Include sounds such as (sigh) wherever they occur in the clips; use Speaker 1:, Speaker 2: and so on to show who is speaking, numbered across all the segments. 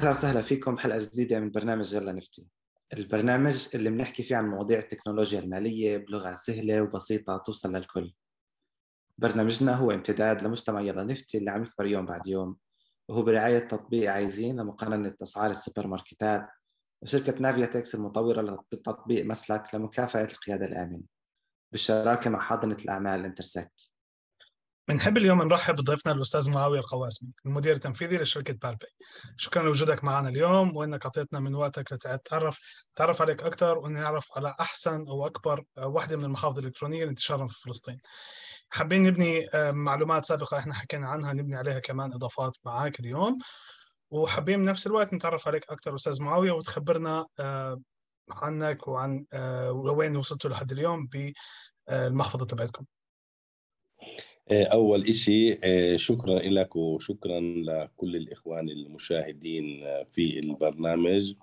Speaker 1: أهلا وسهلا فيكم حلقه جديدة من برنامج يلا نفتي. البرنامج اللي بنحكي فيه عن مواضيع التكنولوجيا المالية بلغة سهلة وبسيطة توصل للكل. برنامجنا هو امتداد لمجتمع يلا نفتي اللي عم يكبر يوم بعد يوم وهو برعاية تطبيق عايزين لمقارنة أسعار السوبر ماركتات وشركة نافيا تكس المطورة لتطبيق مسلك لمكافاه القيادة الآمنة. بالشراكة مع حاضنة الأعمال Intersect
Speaker 2: بنحب اليوم نرحب بضيفنا الأستاذ معاوية القواسمي المدير التنفيذي لشركة PalPay شكرا لوجودك معنا اليوم وإنك أعطيتنا من وقتك لتعرف تعرف عليك أكثر ونعرف على أحسن واكبر واحدة من المحافظ الإلكترونية انتشارا في فلسطين. حابين نبني معلومات سابقة إحنا حكينا عنها نبني عليها كمان إضافات معاك اليوم. وحابين بنفس الوقت نتعرف عليك أكثر أستاذ معاوية وتخبرنا عنك وعن وين وصلتوا لحد اليوم بالمحفظه تبعتكم.
Speaker 3: أول إشي شكرا لك وشكرا لكل الإخوان المشاهدين في البرنامج.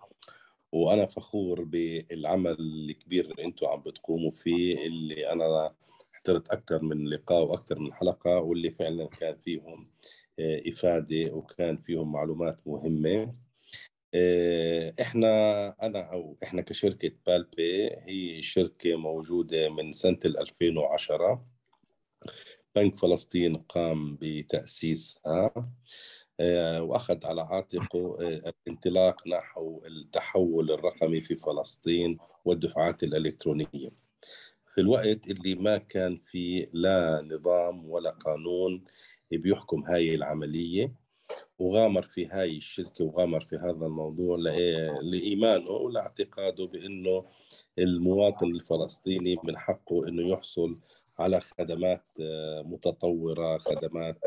Speaker 3: وأنا فخور بالعمل الكبير اللي أنتم عم بتقوموا فيه اللي أنا حضرت أكثر من لقاء وأكثر من حلقة واللي فعلا كان فيهم إفادة وكان فيهم معلومات مهمة. إحنا أنا أو إحنا كشركة بالبي هي شركة موجودة من سنة 2010 بنك فلسطين قام بتأسيسها وأخذ على عاتقه الانطلاق نحو التحول الرقمي في فلسطين والدفعات الإلكترونية. في الوقت اللي ما كان في لا نظام ولا قانون بيحكم هاي العملية وغامر في هاي الشركة وغامر في هذا الموضوع لإيمانه ولاعتقاده بأنه المواطن الفلسطيني من حقه أنه يحصل على خدمات متطورة خدمات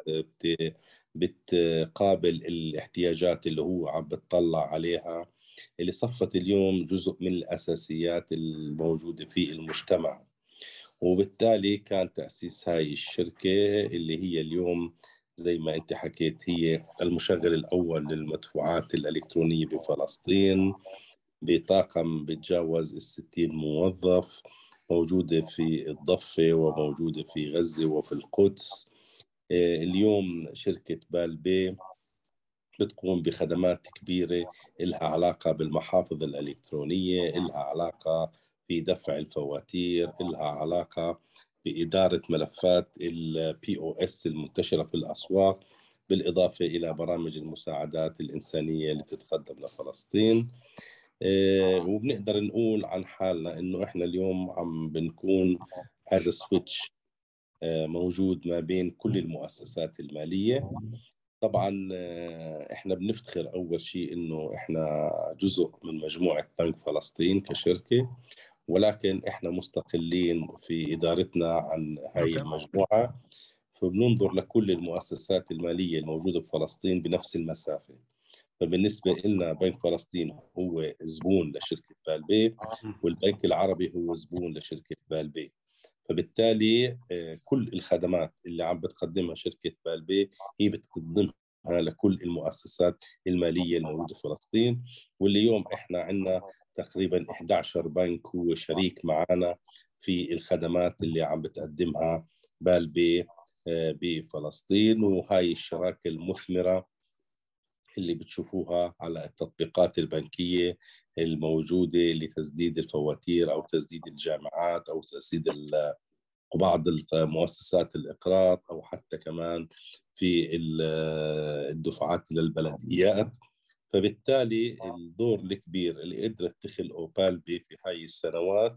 Speaker 3: بتقابل الاحتياجات اللي هو عم بتطلع عليها. اللي صفت اليوم جزء من الأساسيات الموجودة في المجتمع. وبالتالي كان تأسيس هاي الشركة اللي هي اليوم زي ما أنت حكيت هي المشغل الأول للمدفوعات الإلكترونية بفلسطين. بطاقم بتجاوز الستين موظف. موجودة في الضفة وموجودة في غزة وفي القدس. اليوم شركة PalPay بتقوم بخدمات كبيرة إلها علاقة بالمحافظ الإلكترونية إلها علاقة في دفع الفواتير إلها علاقة بإدارة ملفات ال POS المنتشرة في الأسواق بالإضافة إلى برامج المساعدات الإنسانية اللي بتتقدم لفلسطين. وبنقدر نقول عن حالنا إنه إحنا اليوم عم بنكون as switch موجود ما بين كل المؤسسات المالية. طبعا إحنا بنفتخر أول شيء إنه إحنا جزء من مجموعة بنك فلسطين كشركة ولكن إحنا مستقلين في إدارتنا عن هاي المجموعة. فبننظر لكل المؤسسات المالية الموجودة بفلسطين بنفس المسافة. فبالنسبة لنا بنك فلسطين هو زبون لشركة PalPay والبنك العربي هو زبون لشركة PalPay فبالتالي كل الخدمات اللي عم بتقدمها شركة PalPay هي بتقدمها لكل المؤسسات المالية الموجودة في فلسطين. واليوم إحنا عندنا تقريبا 11 بنك هو شريك معنا في الخدمات اللي عم بتقدمها PalPay بفلسطين. وهاي الشراكة المثمرة اللي بتشوفوها على التطبيقات البنكية الموجودة لتسديد الفواتير أو تسديد الجامعات أو تسديد وبعض مؤسسات الإقراض أو حتى كمان في الدفعات للبلديات. فبالتالي الدور الكبير اللي قدرت تخلقه بالبي في هاي السنوات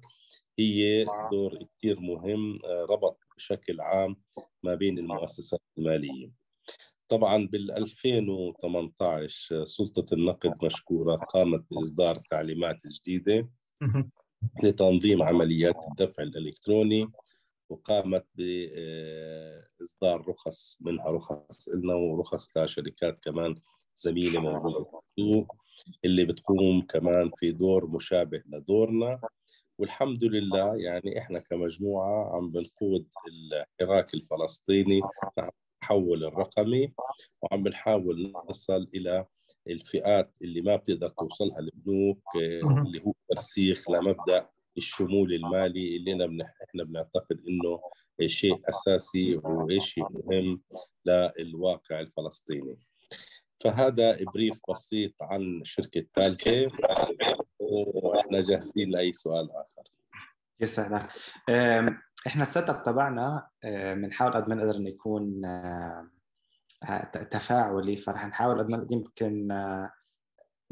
Speaker 3: هي دور كثير مهم ربط بشكل عام ما بين المؤسسات المالية. طبعا بال 2018 سلطة النقد مشكورة قامت بإصدار تعليمات جديدة لتنظيم عمليات الدفع الإلكتروني وقامت بإصدار رخص منها رخص لنا ورخص لشركات كمان زميلة موجودة اللي بتقوم كمان في دور مشابه لدورنا. والحمد لله يعني إحنا كمجموعة عم بنقود الحراك الفلسطيني التحول الرقمي وعم بنحاول نصل إلى الفئات اللي ما بتقدر توصلها البنوك اللي هو ترسيخ لمبدأ الشمول المالي اللي إحنا بنعتقد إنه شيء أساسي وشيء مهم للواقع الفلسطيني. فهذا brief بسيط عن شركة PalPay وإحنا جاهزين لأي سؤال آخر.
Speaker 1: يسعدك إحنا ال setup تبعنا بنحاول قد ما نقدر إنه يكون تفاعلي فرح نحاول قد ما يمكن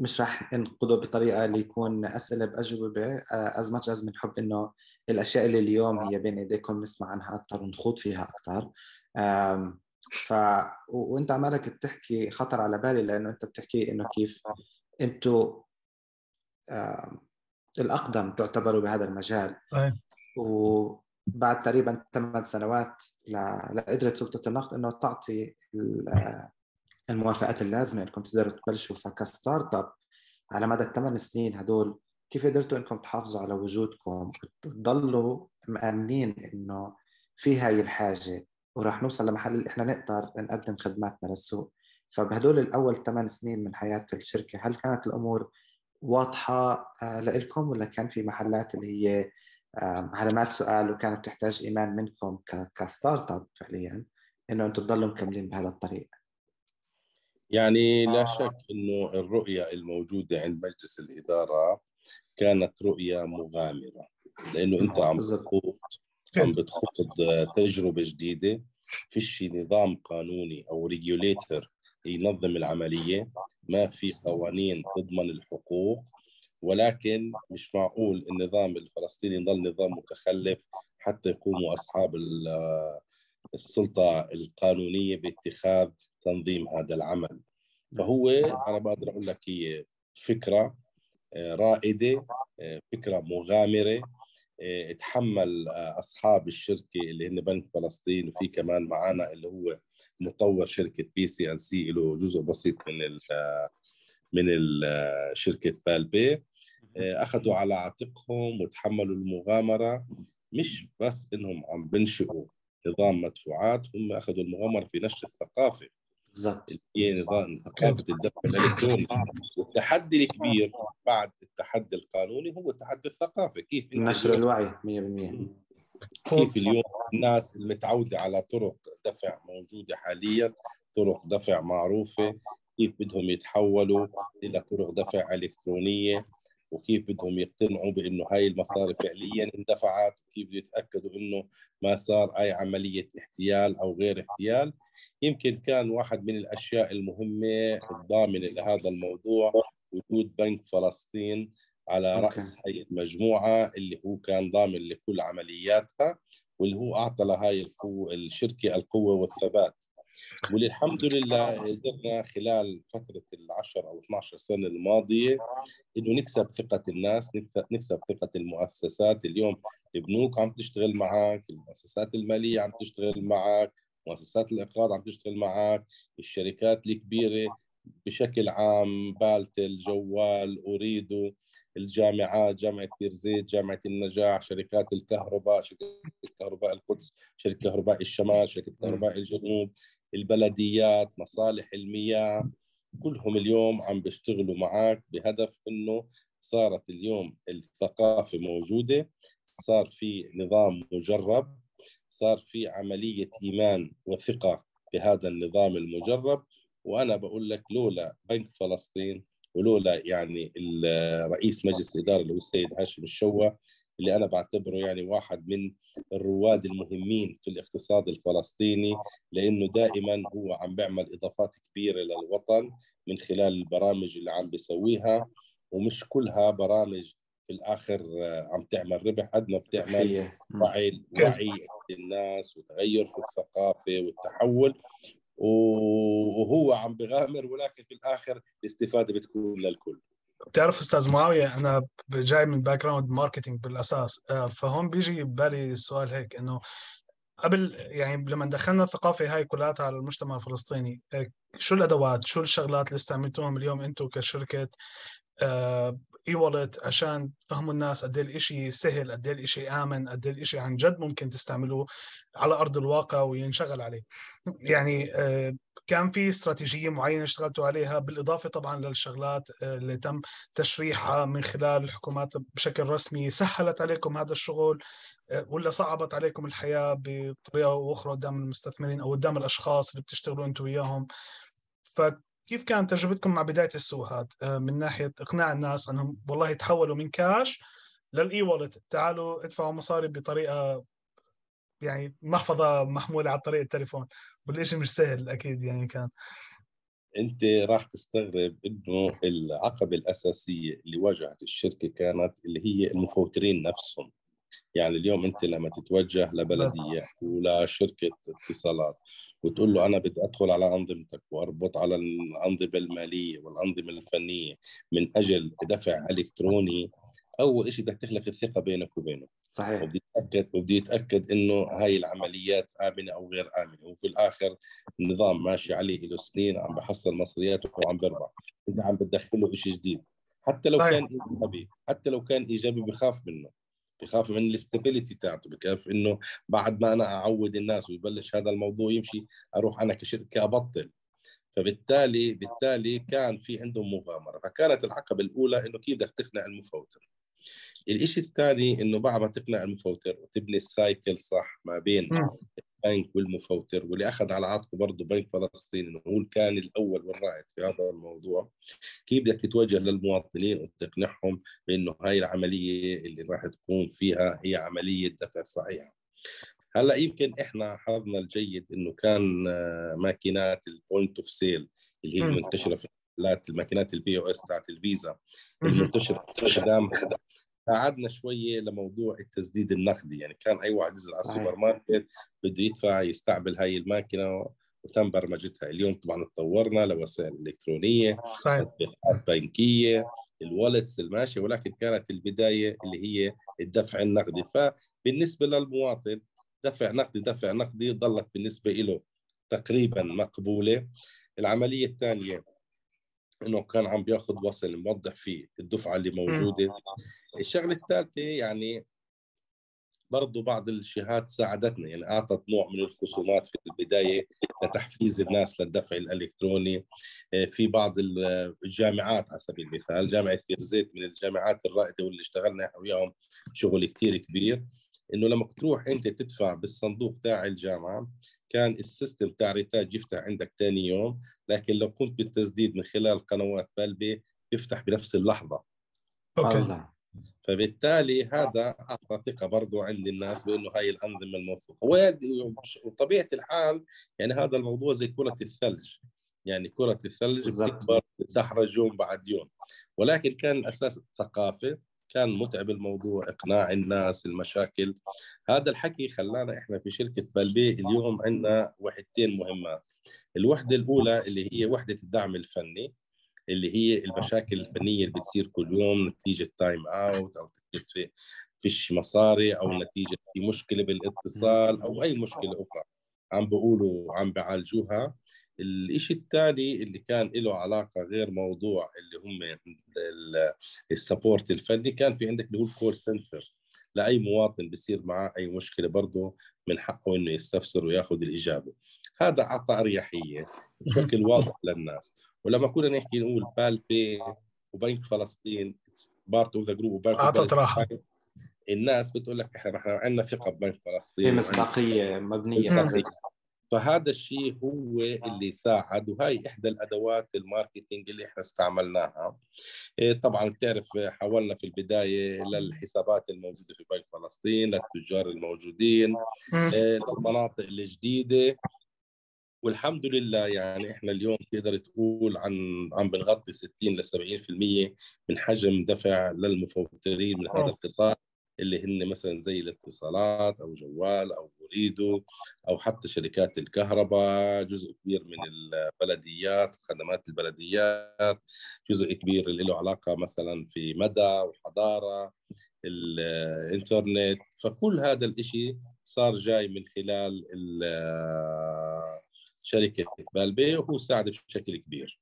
Speaker 1: مش راح ننقده بطريقة اللي يكون أسئلة بأجوبة as much as بنحب إنه الأشياء اللي اليوم هي بين إيديكم نسمع عنها أكثر ونخوض فيها أكثر ف وأنت عمالك بتحكي خطر على بالي لأنه أنت بتحكي إنه كيف أنتم الأقدم تعتبروا بهذا المجال. صحيح. وبعد تقريبا ثمان سنوات لقدرت سلطة النقد إنه تعطي الموافقات اللازمة. انكم تقدروا تبلشوا كستارت أب على مدى الثمان سنين هدول. كيف قدرتوا إنكم تحافظوا على وجودكم وتضلوا مأمنين إنه في هاي الحاجة؟ وراح نوصل لمحل اللي إحنا نقدر نقدم خدماتنا للسوق. فبهدول الأول ثمان سنين من حياة الشركة هل كانت الأمور واضحة آه، لكم ولا كان في محلات اللي هي علامات سؤال وكانت بتحتاج إيمان منكم كستارت أب فعليا إنه أنتم تضلوا مكملين بهذا الطريق؟
Speaker 3: يعني لا شك إنه الرؤية الموجودة عند مجلس الإدارة كانت رؤية مغامرة لأنه أنت عم بتخوض عم بتخوض تجربة جديدة فيش نظام قانوني أو ريجوليتر ينظم العملية. ما في قوانين تضمن الحقوق ولكن مش معقول النظام الفلسطيني يضل نظام متخلف حتى يقوموا أصحاب السلطة القانونية باتخاذ تنظيم هذا العمل. فهو أنا بقدر أقول لك هي فكرة آه، رائدة آه، فكرة مغامرة آه، تحمل أصحاب الشركة اللي هن بنك فلسطين وفي كمان معنا اللي هو مطور شركة PCNC له جزء بسيط من ال من شركة PalPay أخذوا على عاتقهم وتحملوا المغامرة. مش بس إنهم عم بنشئوا نظام مدفوعات هم أخذوا المغامرة في نشر الثقافة.
Speaker 1: بالضبط.
Speaker 3: هي نظام ثقافة الدفع الإلكتروني. والتحدي الكبير بعد التحدي القانوني هو التحدي الثقافي. كيف
Speaker 1: نشر الوعي 100%
Speaker 3: كيف اليوم الناس المتعودة على طرق دفع موجودة حاليا طرق دفع معروفة كيف بدهم يتحولوا إلى طرق دفع إلكترونية وكيف بدهم يقتنعوا بإنه هاي المصاري فعليا اندفعت وكيف يتأكدوا إنه ما صار أي عملية احتيال أو غير احتيال. يمكن كان واحد من الأشياء المهمة الضامنة لهذا الموضوع وجود بنك فلسطين. على رأس هاي المجموعة اللي هو كان ضامن لكل عملياتها واللي هو أعطى لهاي القوه الشركة القوة والثبات. وللحمد لله قدرنا خلال فترة العشر أو 12 سنة الماضية إنه نكسب ثقة الناس نكسب ثقة المؤسسات. اليوم البنوك عم تشتغل معك المؤسسات المالية عم تشتغل معك مؤسسات الإقراض عم تشتغل معك الشركات الكبيرة بشكل عام بالتل جوال أريدو الجامعات جامعة بيرزيت جامعة النجاح شركات الكهرباء شركة كهرباء القدس شركة كهرباء الشمال شركة كهرباء الجنوب البلديات مصالح المياه كلهم اليوم عم بيشتغلوا معك بهدف إنه صارت اليوم الثقافة موجودة صار في نظام مجرب صار في عملية إيمان وثقة بهذا النظام المجرب. وأنا بقول لك لولا بنك فلسطين ولولا يعني رئيس مجلس الإدارة اللي هو السيد هاشم الشوا اللي أنا بعتبره يعني واحد من الرواد المهمين في الاقتصاد الفلسطيني لأنه دائما هو عم بيعمل إضافات كبيرة للوطن من خلال البرامج اللي عم بيسويها. ومش كلها برامج في الآخر عم تعمل ربح قد ما بتعمل وعي وعي الناس وتغير في الثقافة والتحول. وهو عم بغامر ولكن في الآخر الاستفادة بتكون للكل.
Speaker 2: بتعرف أستاذ معاوية أنا جاي من background marketing بالأساس. آه، فهون بيجي ببالي السؤال هيك إنه قبل يعني لما دخلنا الثقافة هاي كلها على المجتمع الفلسطيني آه، شو الأدوات؟ شو الشغلات اللي استعملتوهم اليوم أنتم كشركة؟ اي والت عشان تفهموا الناس قد إيه الشيء سهل قد إيه الشيء آمن قد إيه الشيء عن جد ممكن تستعملوه على أرض الواقع وينشغل عليه. يعني آه، كان في استراتيجية معينة اشتغلتوا عليها بالإضافة طبعا للشغلات آه، اللي تم تشريحها من خلال الحكومات بشكل رسمي سهلت عليكم هذا الشغل آه، ولا صعبت عليكم الحياة بطريقة أو أخرى قدام المستثمرين أو قدام الأشخاص اللي بتشتغلوا أنتم وياهم؟ ف كيف كانت تجربتكم مع بداية السوق هذا آه، من ناحية إقناع الناس أنهم والله يتحولوا من كاش للاي والت تعالوا ادفعوا مصاري بطريقة يعني محفظة محمولة على طريق التليفون. والشيء مش سهل أكيد يعني كان.
Speaker 3: أنت راح تستغرب إنه العقبه الأساسية اللي واجهت الشركة كانت اللي هي المفوترين نفسهم. يعني اليوم أنت لما تتوجه لبلدية ولا شركة اتصالات. وتقول له أنا بدي أدخل على أنظمتك وأربط على الأنظمة المالية والأنظمة الفنية من أجل دفع إلكتروني. أول شيء بدك تخلق الثقة بينك وبينه.
Speaker 1: صحيح.
Speaker 3: وبدي يتاكد وبدي يتاكد إنه هاي العمليات آمنة أو غير آمنة. وفي الآخر النظام ماشي عليه له سنين عم بحصل مصرياته وعم بربح. انت عم بتدخله شيء جديد. حتى لو صحيح. كان ايجابي حتى لو كان إيجابي بخاف منه. بخاف من ال stability تاعته بخاف إنه بعد ما أنا أعود الناس ويبلش هذا الموضوع يمشي أروح أنا كشركه ابطل فبالتالي بالتالي كان في عندهم مغامرة. فكانت العقبة الأولى إنه كيف بدك تقنع المفوتر؟ الشيء الثاني إنه بعد ما تقنع المفوتر وتبني ال cycle صح ما بين البنك والمفوتر واللي أخذ على عاتقه برضه بنك فلسطين إنه هو كان الأول والرائد في هذا الموضوع. كيف بدك تتوجه للمواطنين وتقنعهم بإنه هاي العملية اللي راح تكون فيها هي عملية دفع صحيحة. هلأ يمكن إحنا حظنا الجيد إنه كان آه، ماكينات ال point of sale اللي هي المنتشرة في الماكينات ال POS تاعت الفيزا المنتشرة استخدام ساعدنا شوية لموضوع التسديد النقدي يعني كان أي واحد ينزل على السوبر ماركت بده يدفع يستعمل هاي الماكينة وتم برمجتها. اليوم طبعا تطورنا لوسائل إلكترونية
Speaker 2: صحيح.
Speaker 3: تطبيقات بنكية الوالتس الماشية ولكن كانت البداية اللي هي الدفع النقدي. فبالنسبة للمواطن دفع نقدي دفع نقدي ظلت بالنسبة له تقريبا مقبولة. العملية الثانية إنه كان عم بياخذ وصل موضح فيه الدفعة اللي موجودة. الشغلة الثالثة يعني برضه بعض الجهات ساعدتنا يعني أعطت نوع من الخصومات في البداية لتحفيز الناس للدفع الإلكتروني. آه، في بعض الجامعات على سبيل المثال جامعة بيرزيت من الجامعات الرائدة واللي اشتغلنا إحنا وياهم شغل كثير كبير إنه لما تروح أنت تدفع بالصندوق تاع الجامعة كان ال system تاع ريتاج يفتح عندك ثاني يوم. لكن لو كنت بالتسديد من خلال قنوات PalPay يفتح بنفس اللحظة.
Speaker 2: أوكي.
Speaker 3: فبالتالي هذا أعطى ثقة برضه عند الناس بأنه هاي الأنظمة الموثوقة. وطبيعة الحال يعني هذا الموضوع زي كرة الثلج. يعني كرة الثلج بتكبر بتحرج يوم بعد يوم ولكن كان الأساس الثقافه كان متعب الموضوع إقناع الناس المشاكل. هذا الحكي خلانا إحنا في شركة بلبي اليوم عندنا وحدتين مهمات. الوحدة الأولى اللي هي وحدة الدعم الفني اللي هي المشاكل الفنية اللي بتصير كل يوم نتيجة timeout أو نتيجه فيش مصاري أو نتيجة في مشكلة بالإتصال أو أي مشكلة أخرى. عم بيقولوا عم بيعالجوها الشيء الثاني اللي كان له علاقة غير موضوع اللي هم ال support الفني كان في عندك اللي هو ال call center لأي مواطن بصير معه أي مشكلة برضه من حقه إنه يستفسر وياخذ الإجابة. هذا اعطى اريحيه بشكل (laughs) واضح للناس. ولما كنا نحكي نقول PalPay وبنك فلسطين part of the group
Speaker 2: أعطت راحة.
Speaker 3: الناس بتقول لك إحنا إحنا عندنا ثقة ببنك فلسطين.
Speaker 1: في مصداقية مبنية
Speaker 3: فهذا الشيء هو اللي ساعد وهي إحدى الأدوات ال marketing اللي إحنا استعملناها. إيه، طبعا بتعرف حولنا في البداية للحسابات الموجودة في بنك فلسطين للتجار الموجودين إيه، للمناطق الجديدة. والحمد لله يعني إحنا اليوم تقدر تقول عن عم بنغطي 60 ل 70% من حجم دفع للمفوترين من هذا القطاع اللي هن مثلا زي الاتصالات أو جوال أو اريدو أو حتى شركات الكهرباء جزء كبير من البلديات خدمات البلديات جزء كبير اللي له علاقة مثلا في مدى وحضارة الإنترنت فكل هذا الإشي صار جاي من خلال شركة PalPay وهو ساعد بشكل كبير.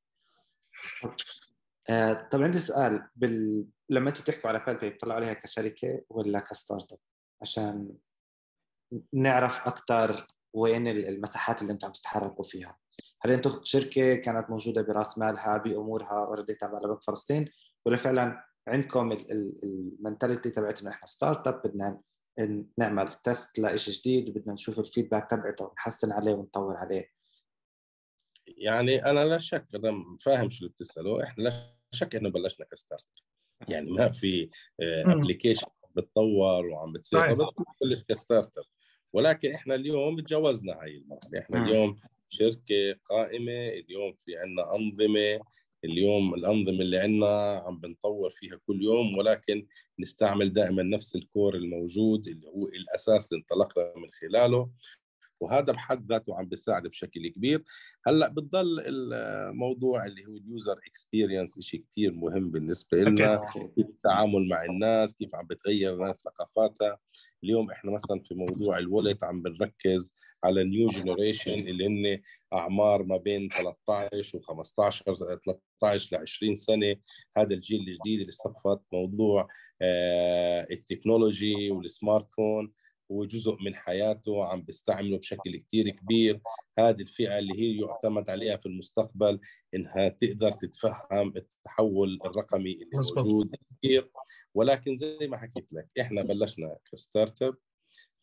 Speaker 1: آه، طب عندي سؤال. بال... لما أنتم تحكوا على PalPay بتطلعوا عليها كشركة ولا ك startup؟ عشان نعرف أكثر وين المساحات اللي أنتم عم تتحركوا فيها. هل أنتم شركة كانت موجودة براس مالها بأمورها already تابعه لبنك فلسطين؟ ولا فعلا عندكم ال mentality تبعت انه إحنا startup بدنا نعمل test لشيء جديد وبدنا نشوف ال feedback تبعته ونحسن عليه ونطور عليه.
Speaker 3: يعني أنا لا شك أنا فاهم شو اللي بتسأله إحنا لا شك إنه بلشنا ك start. يعني ما في application بتطور وعم بتصير بتبلش ك start ولكن إحنا اليوم تجاوزنا هاي المرحلة. إحنا اليوم شركة قائمة اليوم في عندنا أنظمة اليوم الأنظمة اللي عندنا عم بنطور فيها كل يوم ولكن نستعمل دائما نفس ال core الموجود اللي هو الأساس اللي انطلقنا من خلاله. وهذا بحد ذاته عم بيساعد بشكل كبير. هلأ بتضل الموضوع اللي هو ال user experience شيء كثير مهم بالنسبة لنا. كيف التعامل مع الناس كيف عم بتغير الناس ثقافاتها. اليوم إحنا مثلا في موضوع ال wallet عم بنركز على new generation اللي هن أعمار ما بين 13 و15 13 ل 20 سنة. هذا الجيل الجديد اللي صفت موضوع آه، ال technology وال smartphone هو جزء من حياته عم بيستعمله بشكل كتير كبير. هذه الفئة اللي هي يعتمد عليها في المستقبل إنها تقدر تتفهم التحول الرقمي اللي مزبط. موجود كثير ولكن زي ما حكيت لك إحنا بلشنا ك startup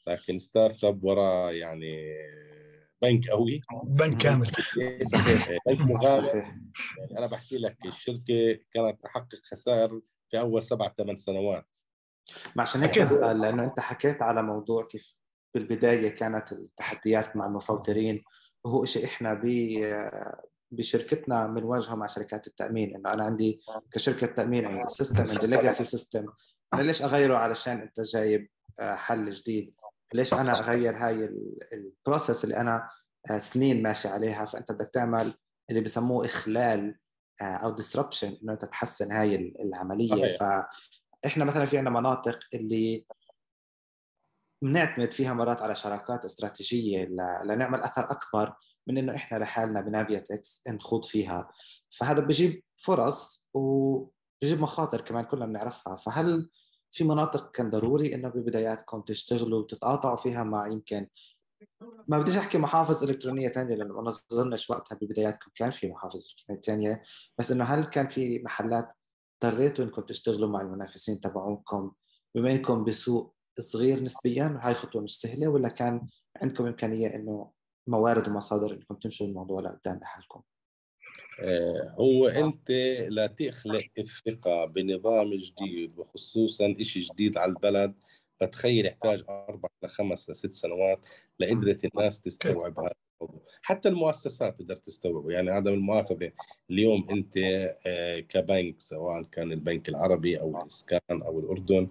Speaker 3: لكن startup وراه يعني بنك قوي.
Speaker 2: بنك كامل.
Speaker 3: بنك مغامر. يعني أنا بحكي لك الشركة كانت تحقق خسائر في أول سبع ثمان سنوات.
Speaker 1: ما عشان هيك بسال لأنه أنت حكيت على موضوع كيف بالبداية كانت التحديات مع المفوترين وهو شيء إحنا ب بشركتنا بنواجهه مع شركات التأمين. إنه أنا عندي كشركة تأمين عندي system عندي legacy system أنا ليش أغيره علشان أنت جايب آه، حل جديد؟ ليش أنا أغير هاي ال process اللي أنا آه، سنين ماشي عليها؟ فأنت بدك تعمل اللي بسموه إخلال آه، أو disruption إنه أنت تحسن هاي العملية. فاحنا مثلا في عندنا مناطق اللي بنعتمد فيها مرات على شراكات استراتيجية لنعمل أثر أكبر من إنه إحنا لحالنا بنافياتكس نخوض فيها. فهذا بجيب فرص وبجيب مخاطر كمان كلنا بنعرفها. فهل في مناطق كان ضروري إنه ببداياتكم تشتغلوا وتتقاطعوا فيها مع يمكن ما بديش أحكي محافظ إلكترونية ثانية لأنه ما اظنش وقتها ببداياتكم كان في محافظ إلكترونية ثانية بس إنه هل كان في محلات اضطريتوا انكم تشتغلوا مع المنافسين تبعونكم بما انكم بسوق صغير نسبيا وهي خطوة مش سهلة ولا كان عندكم إمكانية إنه موارد ومصادر إنكم تمشوا الموضوع لقدام لحالكم؟
Speaker 3: آه، هو أنت لا تخلق الثقة بنظام جديد وخصوصا شيء جديد على البلد. فتخيل يحتاج أربع لخمس لست سنوات لقدرة الناس تستوعب هذا حتى المؤسسات تقدر تستوعبه. يعني عدم المؤاخذة. اليوم انت آه، كبنك سواء كان البنك العربي أو الإسكان أو الأردن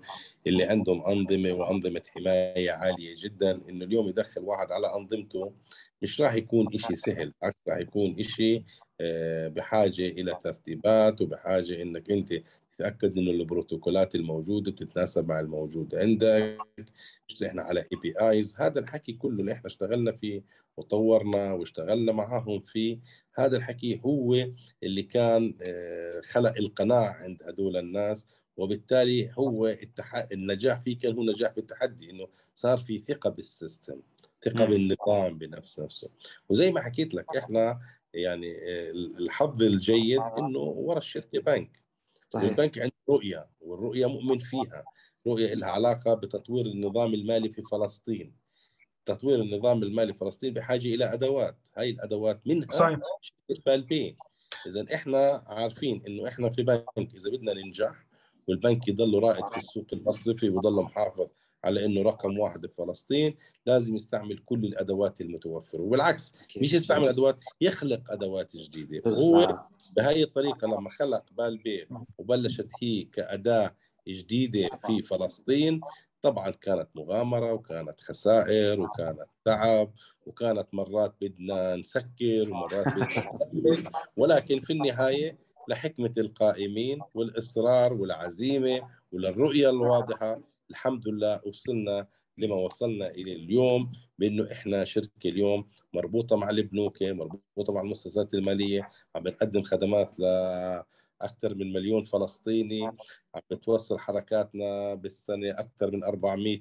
Speaker 3: اللي عندهم أنظمة وأنظمة حماية عالية جدا إنه اليوم يدخل واحد على أنظمته مش راح يكون شيء سهل. راح يكون شيء آه، بحاجة إلى ترتيبات وبحاجة إنك أنت تتاكد إنه البروتوكولات الموجودة بتتناسب مع الموجود عندك إحنا على APIs هذا الحكي كله اللي إحنا اشتغلنا فيه وطورنا واشتغلنا معهم فيه هذا الحكي هو اللي كان آه، خلق القناعه عند هدول الناس وبالتالي هو التح... النجاح فيه كان هو نجاح بالتحدي إنه صار في ثقة بال system ثقة بالنظام بنفس نفسه. وزي ما حكيت لك إحنا يعني آه، الحظ الجيد إنه ورا الشركة بنك. صحيح. البنك عنده رؤية والرؤية مؤمن فيها. رؤية لها علاقة بتطوير النظام المالي في فلسطين. تطوير النظام المالي في فلسطين بحاجة إلى أدوات. هاي الأدوات منها صحيح. PalPay اذا إحنا عارفين إنه إحنا في بنك إذا بدنا ننجح والبنك يضل رائد في السوق المصرفي ويضل محافظ على إنه رقم واحد بفلسطين لازم يستعمل كل الأدوات المتوفرة. وبالعكس مش يستعمل أدوات يخلق أدوات جديدة. هو بهي الطريقة لما خلق بالبي وبلشت هي كأداة جديدة في فلسطين طبعا كانت مغامرة وكانت خسائر وكانت تعب وكانت مرات بدنا نسكر ومرات بدنا (laughs) ولكن في النهاية لحكمة القائمين والإصرار والعزيمة وللرؤية الواضحة الحمد لله وصلنا لما وصلنا اليه اليوم بأنه إحنا شركة اليوم مربوطة مع البنوك مربوطة مع المؤسسات المالية عم بنقدم خدمات لاكثر من مليون فلسطيني عم بتوصل حركاتنا بالسنة أكثر من 400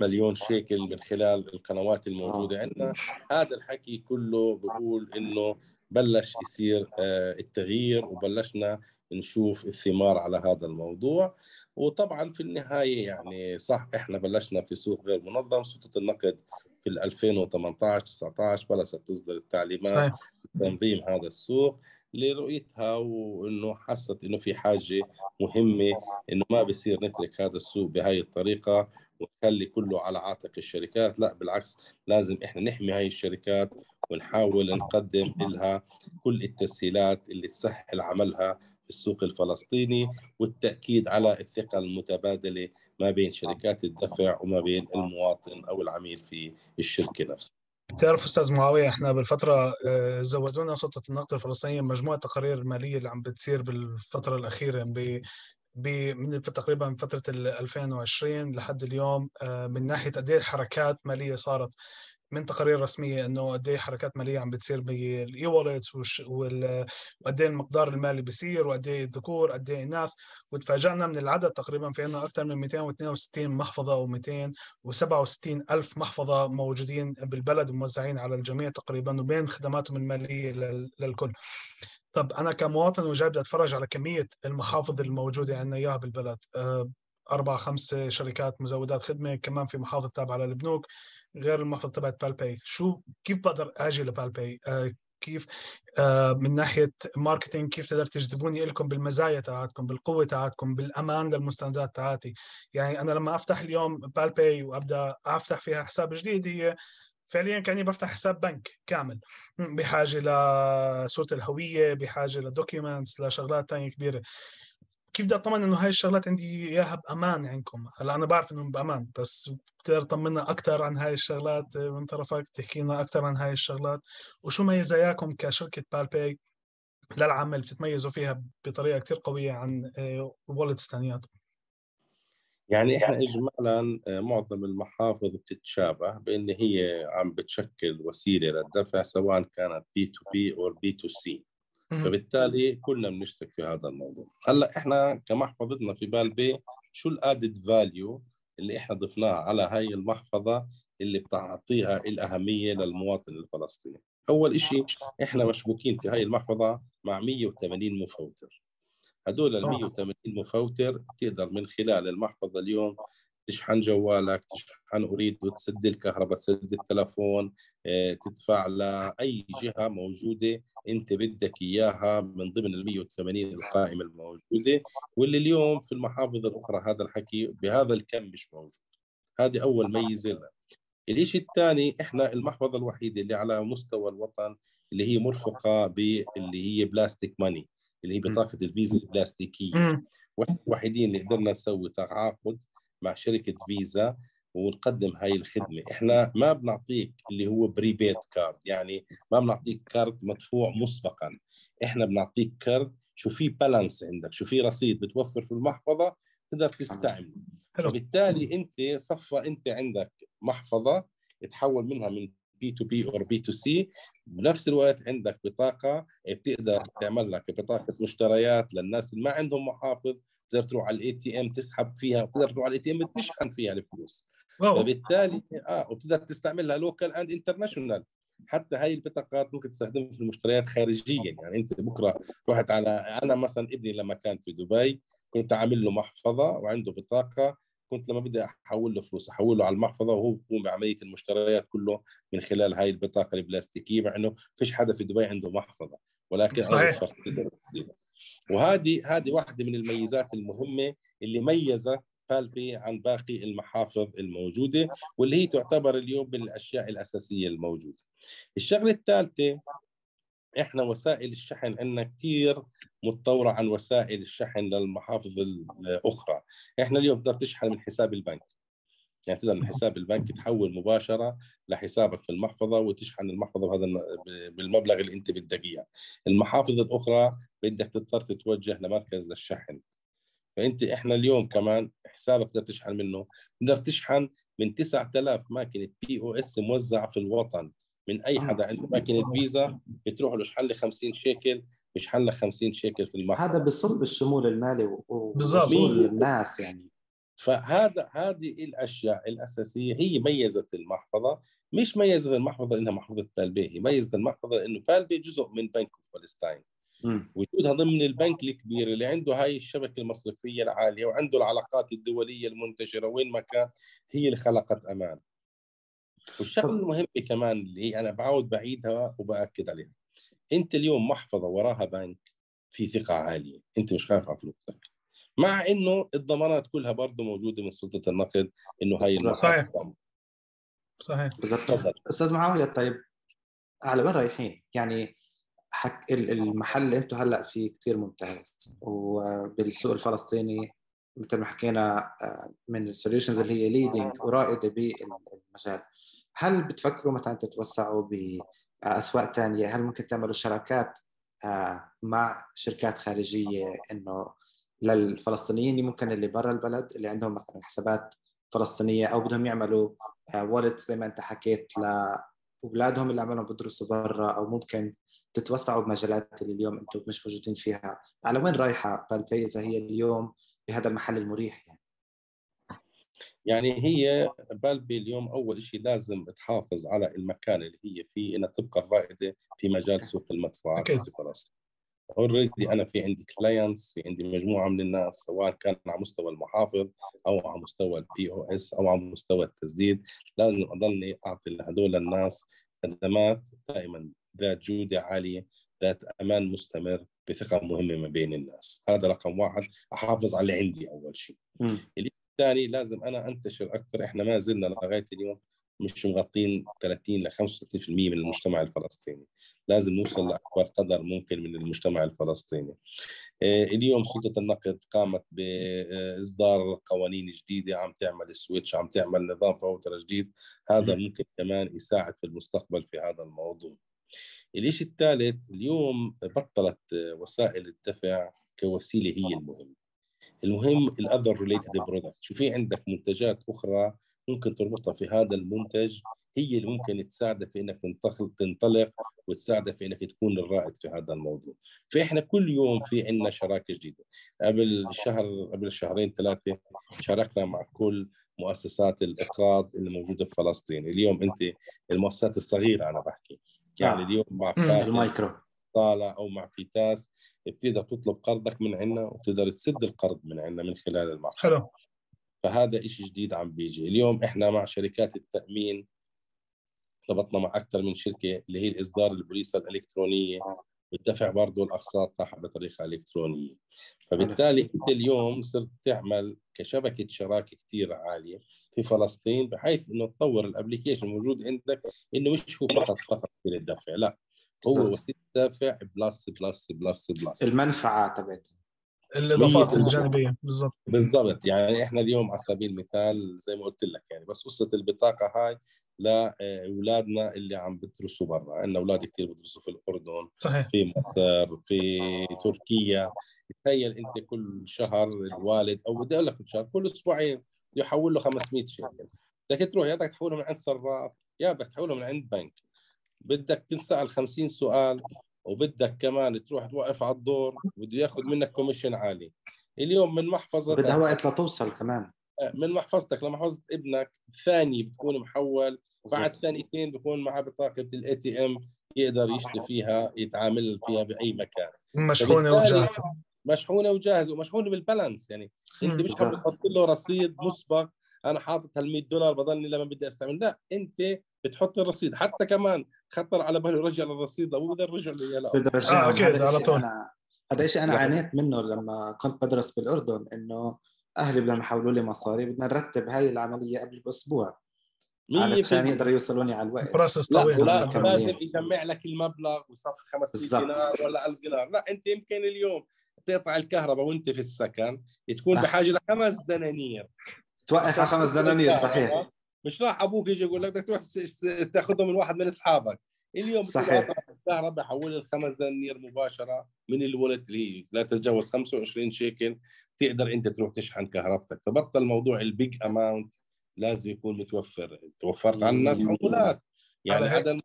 Speaker 3: مليون شيكل من خلال القنوات الموجودة عندنا. هذا الحكي كله بقول إنه بلش يصير آه، التغيير وبلشنا نشوف الثمار على هذا الموضوع. وطبعا في النهاية يعني صح إحنا بلشنا في سوق غير منظم سلطة النقد في في 2018 19 بلشت تصدر التعليمات تنظيم هذا السوق لرؤيتها وإنه حست إنه في حاجة مهمة إنه ما بصير نترك هذا السوق بهاي الطريقة ونخلي كله على عاتق الشركات. لا بالعكس لازم إحنا نحمي هاي الشركات ونحاول نقدم لها كل التسهيلات اللي تسهل عملها في السوق الفلسطيني والتأكيد على الثقة المتبادلة ما بين شركات الدفع وما بين المواطن أو العميل في الشركة نفسها.
Speaker 2: بتعرف أستاذ معاوية إحنا بالفترة آه، زودونا سلطة النقد الفلسطينية مجموعة تقارير مالية اللي عم بتصير بالفترة الأخيرة ب من تقريبا فترة 2020 لحد اليوم آه، من ناحية قد إيه حركات مالية صارت من تقارير رسمية إنه قد إيه حركات مالية عم بتصير بالاي والت وقد إيه المقدار المالي بيصير وقد إيه الذكور قد إيه الناس وتفاجئنا من العدد تقريبا في عندنا أكثر من 262 محفظة و267 ألف محفظة موجودين بالبلد موزعين على الجميع تقريبا وبين خدماتهم المالية للكل. طب أنا كمواطن وجاي بدي أتفرج على كمية المحافظ الموجودة عندنا إياها بالبلد. آه، أربع خمس شركات مزودات خدمة كمان في محافظ تابعة للبنوك غير المحفظه تبعت PalPay شو كيف بقدر أجي ل PalPay آه كيف؟ آه من ناحية marketing كيف تقدر تجذبوني لكم بالمزايا تاعتكم بالقوة تاعتكم بالأمان للمستندات تاعتي؟ يعني أنا لما أفتح اليوم PalPay وأبدأ أفتح فيها حساب جديد هي فعليا كأني بفتح حساب بنك كامل. بحاجة لصوره الهوية بحاجة ل documents لشغلات ثانية كبيرة. كيف بدي أطمن إنه هاي الشغلات عندي إياها بأمان عندكم؟ هلأ أنا بعرف انه بأمان بس بتقدر تطمنا أكثر عن هاي الشغلات من طرفك تحكي لنا أكثر عن هاي الشغلات. وشو ميزاياكم كشركة PalPay للعامة اللي بتتميزوا فيها بطريقة كثير قوية عن wallets آه، ثانيات
Speaker 3: يعني إحنا اجمالا آه، معظم المحافظ بتتشابه بإن هي عم بتشكل وسيلة للدفع سواء كانت بي تو بي أو بي تو سي فبالتالي كلنا بنشترك في هذا الموضوع. هلأ إحنا كمحفظتنا في بالبي شو ال added value اللي إحنا ضفناها على هاي المحفظة اللي بتعطيها الأهمية للمواطن الفلسطيني. أول شيء إحنا مشبوكين في هاي المحفظة مع 180 مفوتر. هدول ال 180 مفوتر تقدر من خلال المحفظة اليوم تشحن جوالك تشحن أريد تسد الكهرباء تسد التلفون آه، تدفع لأي جهة موجودة أنت بدك إياها من ضمن ال 180 القائمة الموجودة. واللي اليوم في المحافظ الأخرى هذا الحكي بهذا الكم مش موجود. هذه أول ميزة لنا. الشيء الثاني إحنا المحفظة الوحيدة اللي على مستوى الوطن اللي هي مرفقة باللي هي plastic money اللي هي بطاقة الفيزا البلاستيكية. وحيدين اللي قدرنا نسوي تعاقد مع شركة فيزا ونقدم هاي الخدمة. إحنا ما بنعطيك اللي هو prepaid card يعني ما بنعطيك card مدفوع مسبقا. إحنا بنعطيك card شو في balance عندك شو في رصيد بتوفر في المحفظة تقدر تستعمله. فبالتالي أنت صفي أنت عندك محفظة تحول منها من بي تو بي أو بي تو سي بنفس الوقت عندك بطاقة بتقدر تعمل لك بطاقة مشتريات للناس اللي ما عندهم محافظ تقدر تروح على ال ATM تسحب فيها وتقدر تروح على ال ATM تشحن فيها الفلوس. فبالتالي آه وبتقدر تستعملها local and international حتى هاي البطاقات ممكن تستخدمها في المشتريات خارجيا. يعني أنت بكرة رحت على أنا مثلا ابني لما كان في دبي كنت عامل له محفظة وعنده بطاقة. كنت لما بدي أحول له فلوس أحول له على المحفظة وهو بقوم بعملية المشتريات كله من خلال هاي البطاقة البلاستيكية. مع إنه فيش حدا في دبي عنده محفظة. ولكن صحيح. وهذه هذه واحدة من الميزات المهمة اللي ميزت بالبي عن باقي المحافظ الموجودة واللي هي تعتبر اليوم من الأشياء الأساسية الموجودة. الشغلة الثالثة إحنا وسائل الشحن عندنا كثير متطورة عن وسائل الشحن للمحافظ الأخرى، إحنا اليوم تقدر تشحن من حساب البنك. يعني تقدر من حساب البنك تحول مباشرة لحسابك في المحفظة وتشحن المحفظة بهذا بالمبلغ اللي أنت بدك إياه. المحافظ الأخرى بدك تضطر تتوجه لمركز للشحن. فأنت إحنا اليوم كمان حسابك تقدر تشحن منه، تقدر تشحن من 9000 ماكينه بي أو اس موزعة في الوطن. من أي حدا. عنده ماكينه فيزا بتروح له اشحن لي 50 شيكل بيشحن لك 50 شيكل في المحفظة.
Speaker 1: هذا بصب بالشمول المالي بالضبط. للناس يعني.
Speaker 3: فهذا هذه الأشياء الأساسية هي ميزت المحفظة. مش ميزت المحفظة إنها محفظة بالبي هي ميزت المحفظة لأنه بالبي جزء من بنك اوف فلسطين وجودها ضمن البنك الكبير اللي عنده هاي الشبكة المصرفية العالية وعنده العلاقات الدولية المنتشرة وين ما كان هي اللي خلقت أمان. والشغله المهمه كمان اللي أنا بعود بعيدها وبأكد عليها. أنت اليوم محفظة وراها بنك في ثقة عالية. أنت مش خايف على فلوسك. مع إنه الضمانات كلها برضه موجودة من سلطة النقد إنه هاي
Speaker 2: صحيح. صحيح.
Speaker 1: بالضبط أستاذ معاوية طيب على وين رايحين؟ يعني حك المحل اللي أنتم هلأ فيه كثير ممتاز وبالسوق الفلسطيني مثل ما حكينا آه، من ال solutions اللي هي leading ورائدة بالمجال. هل بتفكروا مثلا تتوسعوا باسواق ثانية؟ هل ممكن تعملوا شراكات آه، مع شركات خارجية إنه للفلسطينيين اللي ممكن اللي برا البلد اللي عندهم مثلا حسابات فلسطينية أو بدهم يعملوا wallet زي ما أنت حكيت لاولادهم اللي عملهم بدرسوا برا أو ممكن تتوسعوا بمجالات اللي اليوم أنتم مش موجودين فيها. على وين رايحة بالبي إذا هي اليوم بهذا المحل المريح يعني؟
Speaker 3: يعني هي بالبي اليوم أول شيء لازم تحافظ على المكان اللي هي فيه إنها تبقى الرائدة في مجال سوق المدفوعات في فلسطين. already أنا في عندي clients في عندي مجموعة من الناس سواء كان على مستوى المحافظ أو على مستوى ال POS أو على مستوى التسديد لازم أضلني أعطي لهدول الناس خدمات دائما ذات جودة عالية ذات أمان مستمر بثقة مهمة ما بين الناس. هذا رقم واحد. أحافظ على اللي عندي أول شيء. الثاني لازم أنا أنتشر أكثر. إحنا ما زلنا لغاية اليوم مش مغطين 30 ل 35% من المجتمع الفلسطيني. لازم نوصل لأكبر قدر ممكن من المجتمع الفلسطيني. آه، اليوم سلطة النقد قامت بإصدار قوانين جديدة عم تعمل سويتش عم تعمل نظام فوترة جديد. هذا ممكن كمان يساعد في المستقبل في هذا الموضوع. الشيء الثالث اليوم بطلت وسائل الدفع كوسيلة هي المهم. المهم ال other related product شو في عندك منتجات أخرى ممكن تربطها في هذا المنتج؟ هي اللي ممكن تساعدك في إنك تنطلق تنطلق وتساعدك في إنك تكون الرائد في هذا الموضوع. فإحنا كل يوم في عندنا شراكة جديدة. قبل شهر قبل شهرين ثلاثة شاركنا مع كل مؤسسات الإقراض اللي موجودة في فلسطين. اليوم أنت المؤسسات الصغيرة أنا بحكي. يعني آه. اليوم مع
Speaker 1: المايكرو.
Speaker 3: طالع أو مع فيتاس بتقدر تطلب قرضك من عندنا وتقدر تسد القرض من عندنا من خلال المحفظة.
Speaker 2: حلو.
Speaker 3: فهذا شيء جديد عم بيجي. اليوم إحنا مع شركات التأمين ارتبطنا مع أكثر من شركة اللي هي الإصدار البوليصه الإلكترونية. والدفع برضه الأقساط تحت بطريقة إلكترونية. فبالتالي أنت اليوم صرت تعمل كشبكة شراكة كثير عالية في فلسطين بحيث إنه تطور ال application الموجود عندك إنه مش هو فقط فقط الدفع لا. هو وسيلة دفع plus plus plus plus.
Speaker 1: المنفعة تبعتها.
Speaker 2: الإضافات الجانبية بالضبط.
Speaker 3: بالضبط. يعني إحنا اليوم على سبيل المثال زي ما قلت لك يعني بس قصة البطاقة هاي لاولادنا اللي عم بدرسوا برا. عندنا أولاد كثير بدرسوا في الأردن
Speaker 2: صحيح.
Speaker 3: في مصر في تركيا. تخيل أنت كل شهر الوالد أو بدي أقول لك كل شهر كل أسبوعين يحول له 500 شيكل. بدك تروح يا بدك تحوله من عند صراف يا بدك تحوله من عند بنك. بدك تنسأل 50 سؤال وبدك كمان تروح توقف على الدور بده ياخذ منك commission عالي. اليوم من محفظه
Speaker 1: بدها وقت لتوصل كمان.
Speaker 3: من محفظتك لمحفظه ابنك ثاني بتكون محول بعد ثانيتين بكون معه بطاقة ال ATM يقدر يشتري فيها يتعامل فيها بأي مكان.
Speaker 2: مشحونة وجاهزة.
Speaker 3: مشحونة وجاهزة ومشحونة بالبالانس. يعني أنت مش بتحط له رصيد مسبق أنا حاطط هال 100 دولار بضلني لما بدي أستعمل. لا أنت بتحط الرصيد. حتى كمان خطر على باله يرجع الرصيد لو بده يرجع له اياه
Speaker 1: بده أكيد على طول. هذا الشيء أنا عانيت منه لما كنت بدرس بالأردن إنه أهلي بدهم يحولوا لي مصاري بدنا نرتب هاي العملية قبل بأسبوع. علشان يقدروا يوصلوني على الوقت.
Speaker 2: بروسس طويل.
Speaker 3: لازم يجمع لك المبلغ ويصفي 500 دينار ولا 1000 دينار. لا أنت يمكن اليوم تقطع الكهرباء وأنت في السكن تكون بحاجة لخمس دنانير.
Speaker 1: توقف على خمس دنانير صحيح.
Speaker 3: مش راح أبوك يجي يقول لك بدك تروح تاخذهم من واحد من أصحابك. اليوم
Speaker 1: صحيح.
Speaker 3: الكهرباء بحول الخمس دنانير مباشرة من الولد اللي هي لا تتجاوز 25 شيكل تقدر أنت تروح تشحن كهربتك. فبطل موضوع ال big amount لازم يكون متوفر. توفرت على الناس عمولات يعني هذا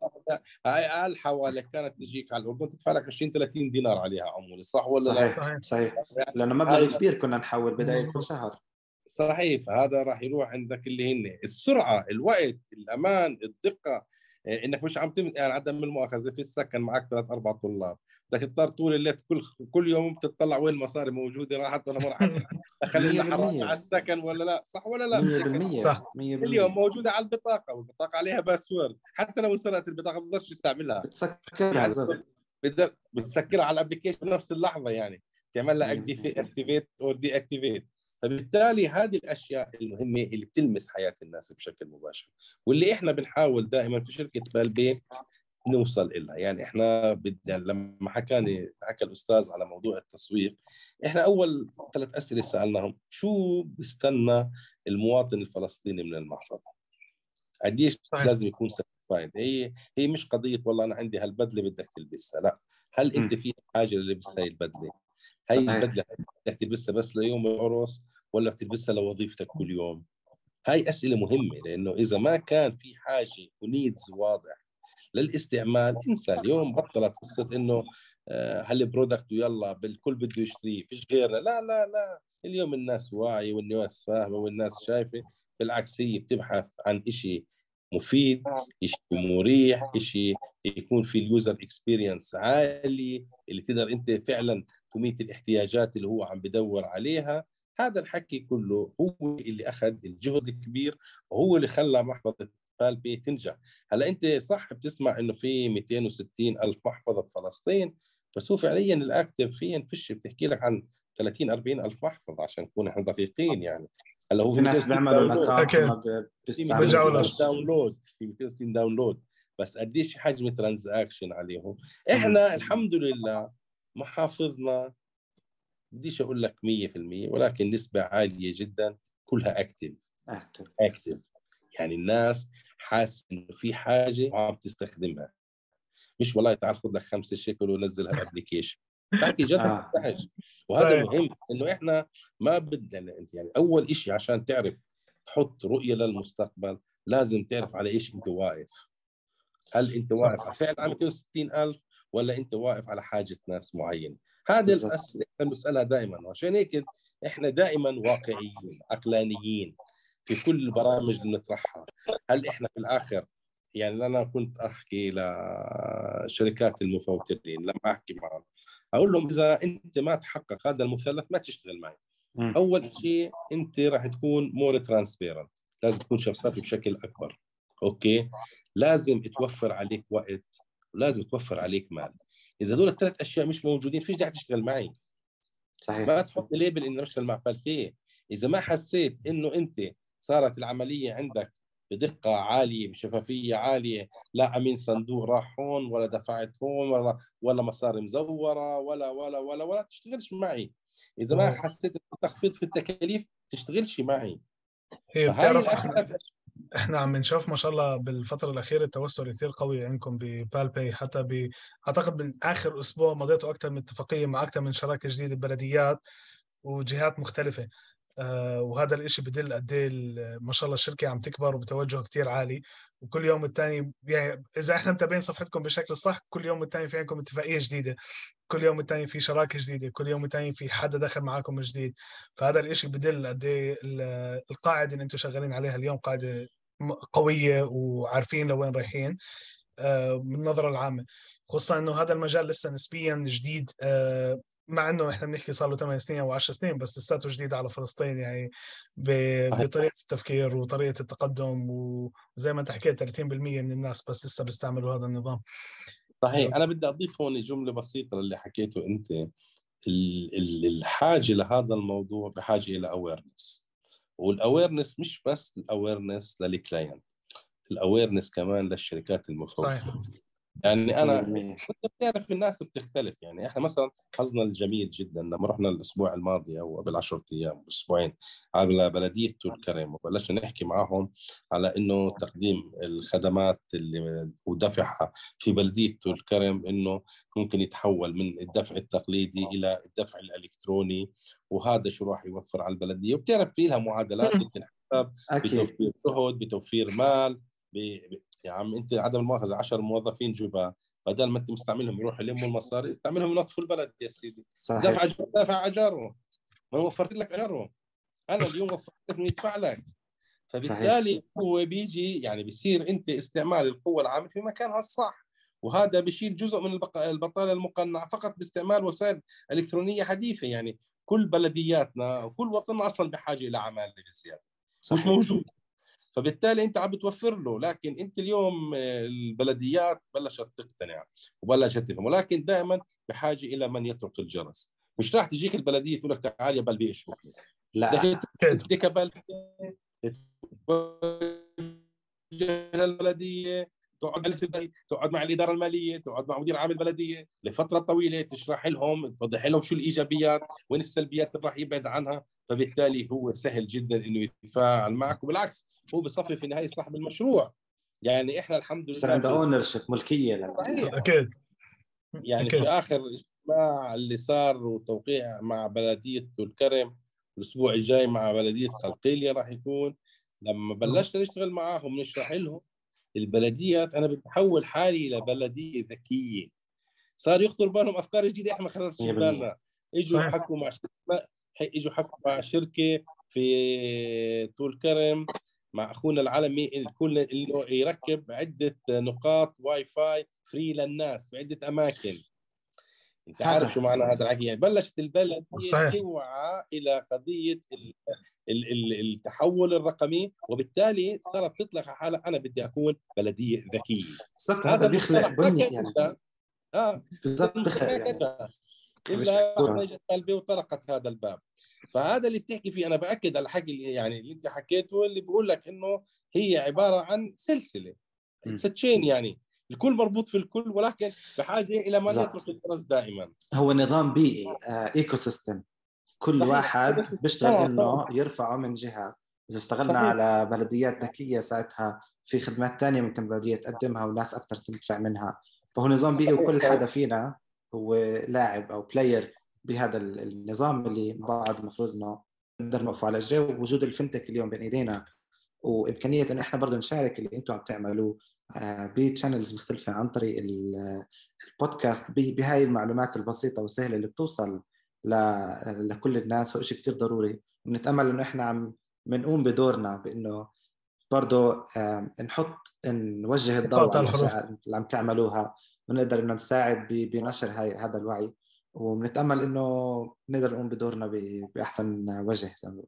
Speaker 3: هاي الحوالي كانت تجيك على الأردن تدفع لك 20 30 دينار عليها عمولة. صح ولا
Speaker 1: صحيح لا؟ صحيح لأنه مبلغ كبير كنا نحول بداية كل شهر.
Speaker 3: صحيح فهذا راح يروح عندك اللي هن السرعة الوقت الأمان الدقة. إنك مش عم تم يعني عدم المؤاخذة في السكن معك ثلاث أربع طلاب. بدك تضطر طول الليل كل كل يوم بتطلع وين المصاري موجودة؟ راحت ولا ما راحت (laughs) اخلي حرام على السكن ولا لا؟ صح ولا لا؟
Speaker 1: 100% صح. 100%
Speaker 3: كل يوم موجودة على البطاقة والبطاقة عليها باسورد. حتى لو سرقت البطاقة ما بتقدرش تستعملها
Speaker 1: بتسكرها
Speaker 3: بتسكرها على ال application نفس اللحظة يعني. تعمل لها activate أو deactivate فبالتالي هذه الأشياء المهمة اللي بتلمس حياة الناس بشكل مباشر واللي إحنا بنحاول دائما في شركة بالبي نوصل لها يعني إحنا بدنا لما حكاني حكى الأستاذ على موضوع التسويق إحنا أول ثلاث أسئلة سألناهم شو بيستنى المواطن الفلسطيني من المحفظة؟ قديش لازم يكون satisfied هي هي مش قضية والله أنا عندي هالبدلة بدك تلبسها لا. هل أنت في حاجة للبس هاي البدلة؟ هي البدلة بدك تلبسها بس ليوم العرس ولا بتلبسها لوظيفتك كل يوم؟ هاي أسئلة مهمة لأنه إذا ما كان في حاجة و needs واضح للاستعمال انسى. اليوم بطلت إنه هال product آه، ويلا بالكل بده يشتريه فيش غيرنا لا لا لا. اليوم الناس واعية والناس فاهمة والناس شايفة. بالعكس هي بتبحث عن شيء مفيد شيء مريح شيء يكون في ال user experience عالي اللي تقدر أنت فعلا ت meet الاحتياجات اللي هو عم بدور عليها. هذا الحكي كله هو اللي أخذ الجهد الكبير وهو اللي خلى محفظة PalPay تنجح. هلا أنت صح بتسمع إنه في 260 ألف محفظة بفلسطين بس هو فعليا ال active فيها فيش بتحكي لك عن 30 40 ألف محفظة عشان نكون إحنا دقيقين يعني.
Speaker 1: هلا هو في ناس بيعملوا
Speaker 3: بيستعملوا download في 260 download بس قديش حجم transaction عليهم؟ إحنا الحمد لله محافظنا بديش أقول لك 100% ولكن نسبة عالية جدا كلها active
Speaker 1: active
Speaker 3: active يعني الناس حاسة إنه في حاجة وعم تستخدمها. مش والله تعال خذ لك خمسة شيكل ونزل هالابلكيشن بحكي جد آه. وهذا طيب. مهم إنه إحنا ما بدنا يعني أول شيء عشان تعرف تحط رؤية للمستقبل لازم تعرف على إيش أنت واقف. هل أنت واقف على فعل عام 260000 ولا أنت واقف على حاجة ناس معين هذه بنسالها دائما. وعشان هيك إحنا دائما واقعيين عقلانيين في كل البرامج اللي نطرحها هل إحنا في الآخر يعني أنا كنت أحكي لشركات المفوترين لما أحكي معهم أقول لهم إذا أنت ما تحقق هذا المثلث ما تشتغل معي. أول شيء أنت راح تكون more transparent لازم تكون شفاف بشكل أكبر. أوكي؟ لازم توفر عليك وقت ولازم توفر عليك مال. إذا دول الثلاث أشياء مش موجودين فيش داعي تشتغل معي.
Speaker 1: صحيح.
Speaker 3: ما تحط label اني بشتغل مع PalPay إذا ما حسيت إنه أنت صارت العملية عندك بدقة عالية بشفافية عالية لا أمين صندوق راح هون ولا دفعت هون ولا ولا مصاري مزورة ولا ولا ولا ولا تشتغلش معي. إذا ما حسيت تخفيض في التكاليف تشتغلش معي.
Speaker 2: هي بتعرف (laughs) إحنا, عم نشوف ما شاء الله بالفترة الأخيرة توسع كثير قوي عندكم ببالبي حتى ب أعتقد من آخر أسبوع مضيتوا أكثر من اتفاقية مع أكثر من شراكة جديدة ببلديات وجهات مختلفة. آه، وهذا الإشي بدل قد إيه ما شاء الله الشركة عم تكبر وبتوجه كتير عالي. وكل يوم الثاني يعني إذا إحنا متابعين صفحتكم بشكل صح كل يوم الثاني في عندكم اتفاقية جديدة. كل يوم الثاني في شراكة جديدة. كل يوم الثاني في حدا دخل معاكم جديد. فهذا الإشي بدل قد إيه القاعدة اللي أنتم شغالين عليها اليوم قاعدة قوية وعارفين لوين رايحين آه، من النظرة العامة. خصوصا إنه هذا المجال لسه نسبيا جديد آه، مع إنه إحنا بنحكي صار له 8 سنين أو 10 سنين بس لساته جديد على فلسطين يعني بطريقة التفكير وطريقة التقدم وزي ما أنت حكيت 30% من الناس بس لسه بيستعملوا هذا النظام.
Speaker 3: صحيح. أنا بدي أضيف هون جملة بسيطة للي حكيته أنت الحاجة لهذا الموضوع بحاجة إلى awareness وال awareness مش بس ال awareness لل client ال awareness كمان للشركات المفوترة صحيح. يعني أنا كنت بتعرف الناس بتختلف يعني إحنا مثلا حظنا الجميل جدا لما رحنا الأسبوع الماضي أو قبل 10 أيام أسبوعين على بلدية الكرم وبلشنا نحكي معهم على إنه تقديم الخدمات اللي ودفعها في بلدية الكرم إنه ممكن يتحول من الدفع التقليدي إلى الدفع الإلكتروني وهذا شو راح يوفر على البلدية. وبتعرف في لها معادلات (laughs) بتنحسب بتوفير جهد بتوفير مال يا عم أنت عدم المؤاخذة 10 موظفين جبا بدل ما أنت مستعملهم يروحوا يلموا المصاري استعملهم ينظفوا البلد يا سيدي. صحيح. دفع دفع اجارهم ما وفرت لك اجارهم أنا اليوم وفرت لك يدفع لك فبالتالي هو بيجي يعني بيصير أنت استعمال القوة العامله في مكانها الصح. وهذا بيشيل جزء من البطالة المقنعة فقط باستعمال وسائل إلكترونية حديثة. يعني كل بلدياتنا وكل وطننا أصلا بحاجة إلى عماله بزيادة. مش موجود. فبالتالي أنت عم بتوفر له لكن أنت اليوم البلديات بلشت تقتنع وبلشت تفهم ولكن دائما بحاجة إلى من يترك الجرس. مش راح تجيك البلدية تقول لك تعال يا بلبي اشبك
Speaker 1: لا.
Speaker 3: بدك كبلديه البلديه تقعد تقعد مع الإدارة المالية تقعد مع مدير عام البلدية لفترة طويلة تشرح لهم توضح لهم شو الإيجابيات وين السلبيات اللي راح يبعد عنها. فبالتالي هو سهل جدا إنه يتفاعل معك. وبالعكس هو بصفي في النهايه صاحب المشروع. يعني إحنا الحمد لله
Speaker 1: صار عنده اونر شيب ملكية
Speaker 2: أكيد.
Speaker 3: يعني أكيد. في آخر اجتماع اللي صار وتوقيع مع بلدية الكرم الأسبوع الجاي مع بلدية قلقيلية راح يكون. لما بلشنا نشتغل معاهم نشرح لهم البلديات أنا بتحول حالي إلى بلدية ذكية. صار يخطر بالهم أفكار جديدة إحنا ما خطرتش بالنا. إجوا حكوا مع شركة إجوا حكوا مع شركة في طول كرم مع أخونا العالمي الكل انه يركب عدة نقاط WiFi free للناس في عدة أماكن. أنت عارف شو معنى هذا الحكي يعني بلشت البلد توعى إلى قضية التحول الرقمي وبالتالي صارت تطلق حالها أنا بدي أكون بلدية ذكية.
Speaker 1: بالضبط هذا بيخلق بني يعني.
Speaker 3: آه. بالضبط بيخلق يعني. إلا قلبي وطرقت هذا الباب. فهذا اللي بتحكي فيه أنا بأكد على الحكي اللي يعني اللي أنت حكيته اللي بقول لك إنه هي عبارة عن سلسلة. تشين يعني. الكل مربوط في الكل ولكن بحاجة إلى من يترك الفرص دائما.
Speaker 1: هو نظام بيئي آه ايكو سيستم كل صحيح. واحد بيشتغل إنه يرفعه من جهة. إذا اشتغلنا صحيح. على بلديات ذكية ساعتها في خدمات ثانية ممكن بلديه تقدمها والناس أكثر تنتفع منها. فهو نظام بيئي وكل حدا فينا هو لاعب أو player بهذا النظام اللي بعد المفروض إنه نقدر نوقف على اجريه ووجود ال fintech اليوم بين إيدينا وإمكانية انه إحنا برضه نشارك اللي أنتم عم تعملوه آه، ب channels مختلفة عن طريق البودكاست بهاي المعلومات البسيطة والسهلة اللي بتوصل لكل الناس. هو شيء كثير ضروري. ونتامل إنه إحنا عم بنقوم بدورنا بإنه برضه نحط نوجه الضوء على اللي عم تعملوها. ونقدر إنه نساعد بنشر هاي هذا الوعي. وبنتأمل إنه نقدر نقوم بدورنا بأحسن وجه زي ما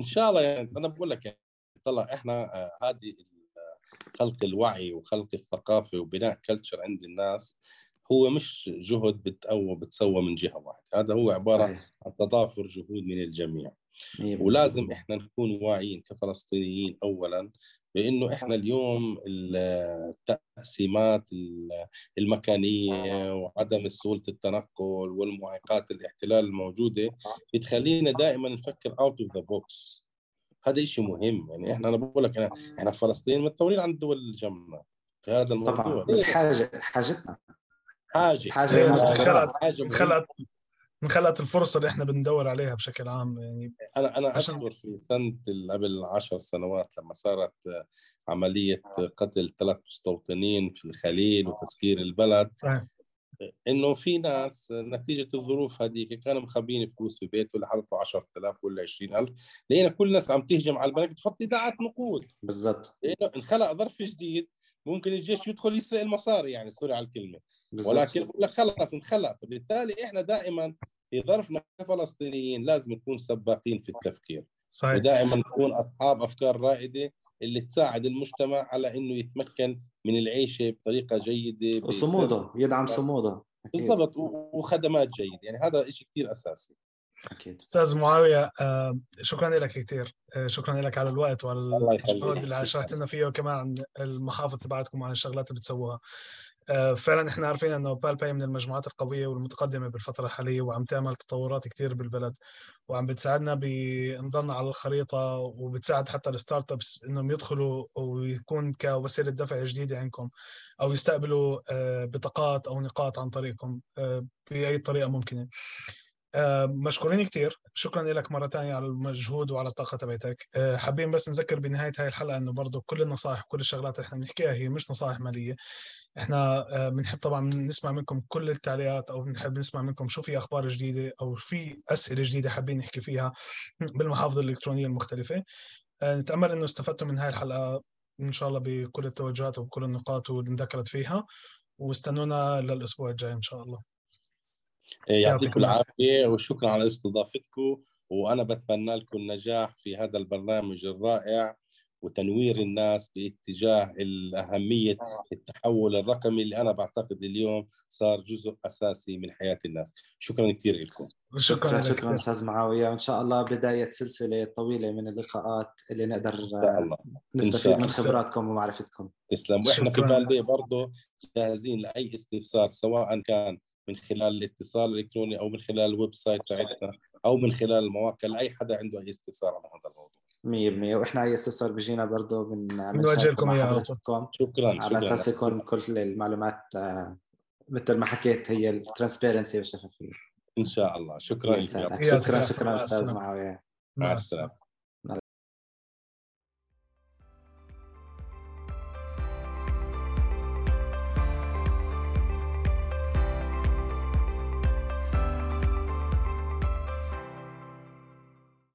Speaker 3: إن شاء الله يعني أنا بقول لك يعني طلع إحنا آه، هذه خلق الوعي وخلق الثقافة وبناء كلتشر عند الناس هو مش جهد بت أو بتسوى من جهة واحدة. هذا هو عبارة عن تضافر جهود من الجميع. ولازم إحنا نكون واعيين كفلسطينيين اولا بإنه إحنا اليوم التقسيمات المكانية وعدم سهولة التنقل والمعيقات الاحتلال الموجودة بتخلينا دائما نفكر out of the box هذا شيء مهم. يعني إحنا أنا بقول لك إحنا في فلسطين متطورين عن الدول اللي جنبنا في هذا الموضوع.
Speaker 1: طبعا. حاجة حاجتنا.
Speaker 3: حاجة.
Speaker 2: حاجة خلقت خلقت الفرصة اللي إحنا بندور عليها بشكل عام يعني
Speaker 3: أنا أنا عشان... اذكر في سنة قبل عشر سنوات لما صارت عملية قتل ثلاث مستوطنين في الخليل وتسكير البلد صحيح. إنه في ناس نتيجة الظروف هذيك كانوا مخبين فلوس في بيته لحطوا 10000 ولا 20000 لقينا كل الناس عم تهجم على البنك تحط ايداعات نقود
Speaker 1: بالضبط
Speaker 3: لأنه انخلق ظرف جديد ممكن الجيش يدخل يسرق المصاري يعني سوري على الكلمة. بالزبط. ولكن بقول لك خلص انخلق فبالتالي إحنا دائما في ظرفنا كفلسطينيين لازم نكون سباقين في التفكير. صحيح. ودائما نكون أصحاب أفكار رائدة اللي تساعد المجتمع على إنه يتمكن من العيشة بطريقة جيدة
Speaker 1: وصموده يدعم صمودة
Speaker 3: بالضبط وخدمات جيدة. يعني هذا شيء كثير أساسي.
Speaker 2: أكيد. أستاذ معاوية آه، شكرا لك كثير آه، شكرا لك على الوقت وعلى الجهد اللي شرحت لنا فيه وكمان عن المحافظ تبعتكم وعن الشغلات اللي بتسووها. آه، فعلا إحنا عارفين إنه PalPay من المجموعات القوية والمتقدمة بالفترة الحالية وعم تعمل تطورات كثير بالبلد وعم بتساعدنا بنضلنا على الخريطة وبتساعد حتى ال startups إنهم يدخلوا ويكون كوسيلة دفع جديدة عندكم أو يستقبلوا بطاقات أو نقاط عن طريقكم بأي طريقة ممكنة. آه، مشكورين كثير شكرا لك مرة ثانية على المجهود وعلى الطاقة تبعتك. آه، حابين بس نذكر بنهاية هاي الحلقة إنه برضه كل النصائح وكل الشغلات اللي إحنا بنحكيها هي مش نصائح مالية. إحنا آه، بنحب طبعا نسمع منكم كل التعليقات أو بنحب نسمع منكم شو في أخبار جديدة أو في أسئلة جديدة حابين نحكي فيها بالمحافظة الإلكترونية المختلفة. آه، نتأمل إنه استفدتوا من هاي الحلقة إن شاء الله بكل التوجهات وبكل النقاط واللي انذكرت فيها. واستنونا للأسبوع الجاي إن شاء الله.
Speaker 3: يعطيكم العافية. وشكرا على استضافتكم وأنا بتمنى لكم النجاح في هذا البرنامج الرائع وتنوير الناس باتجاه اهميه التحول الرقمي اللي أنا بعتقد اليوم صار جزء أساسي من حياة الناس. شكرا كثير لكم.
Speaker 1: شكرا شكرا أستاذ معاوية. وإن شاء الله بداية سلسلة طويلة من اللقاءات اللي نقدر نستفيد من خبراتكم ومعرفتكم.
Speaker 3: تسلم. وإحنا في PalPay برضه جاهزين لأي استفسار سواء كان من خلال الاتصال الإلكتروني أو من خلال ال website تاعتنا أو من خلال المواقع لاي حدا عنده أي استفسار على هذا
Speaker 1: الموضوع. 100% وإحنا أي استفسار بيجينا برضه من
Speaker 2: بنوجه لكم إياه
Speaker 3: شكرا
Speaker 1: على أساس يكون كل المعلومات آه، مثل ما حكيت هي ال transparency
Speaker 3: والشفافية. إن شاء الله. شكرا
Speaker 1: شكرا شكرا أستاذ معاوية.
Speaker 3: مع السلامة.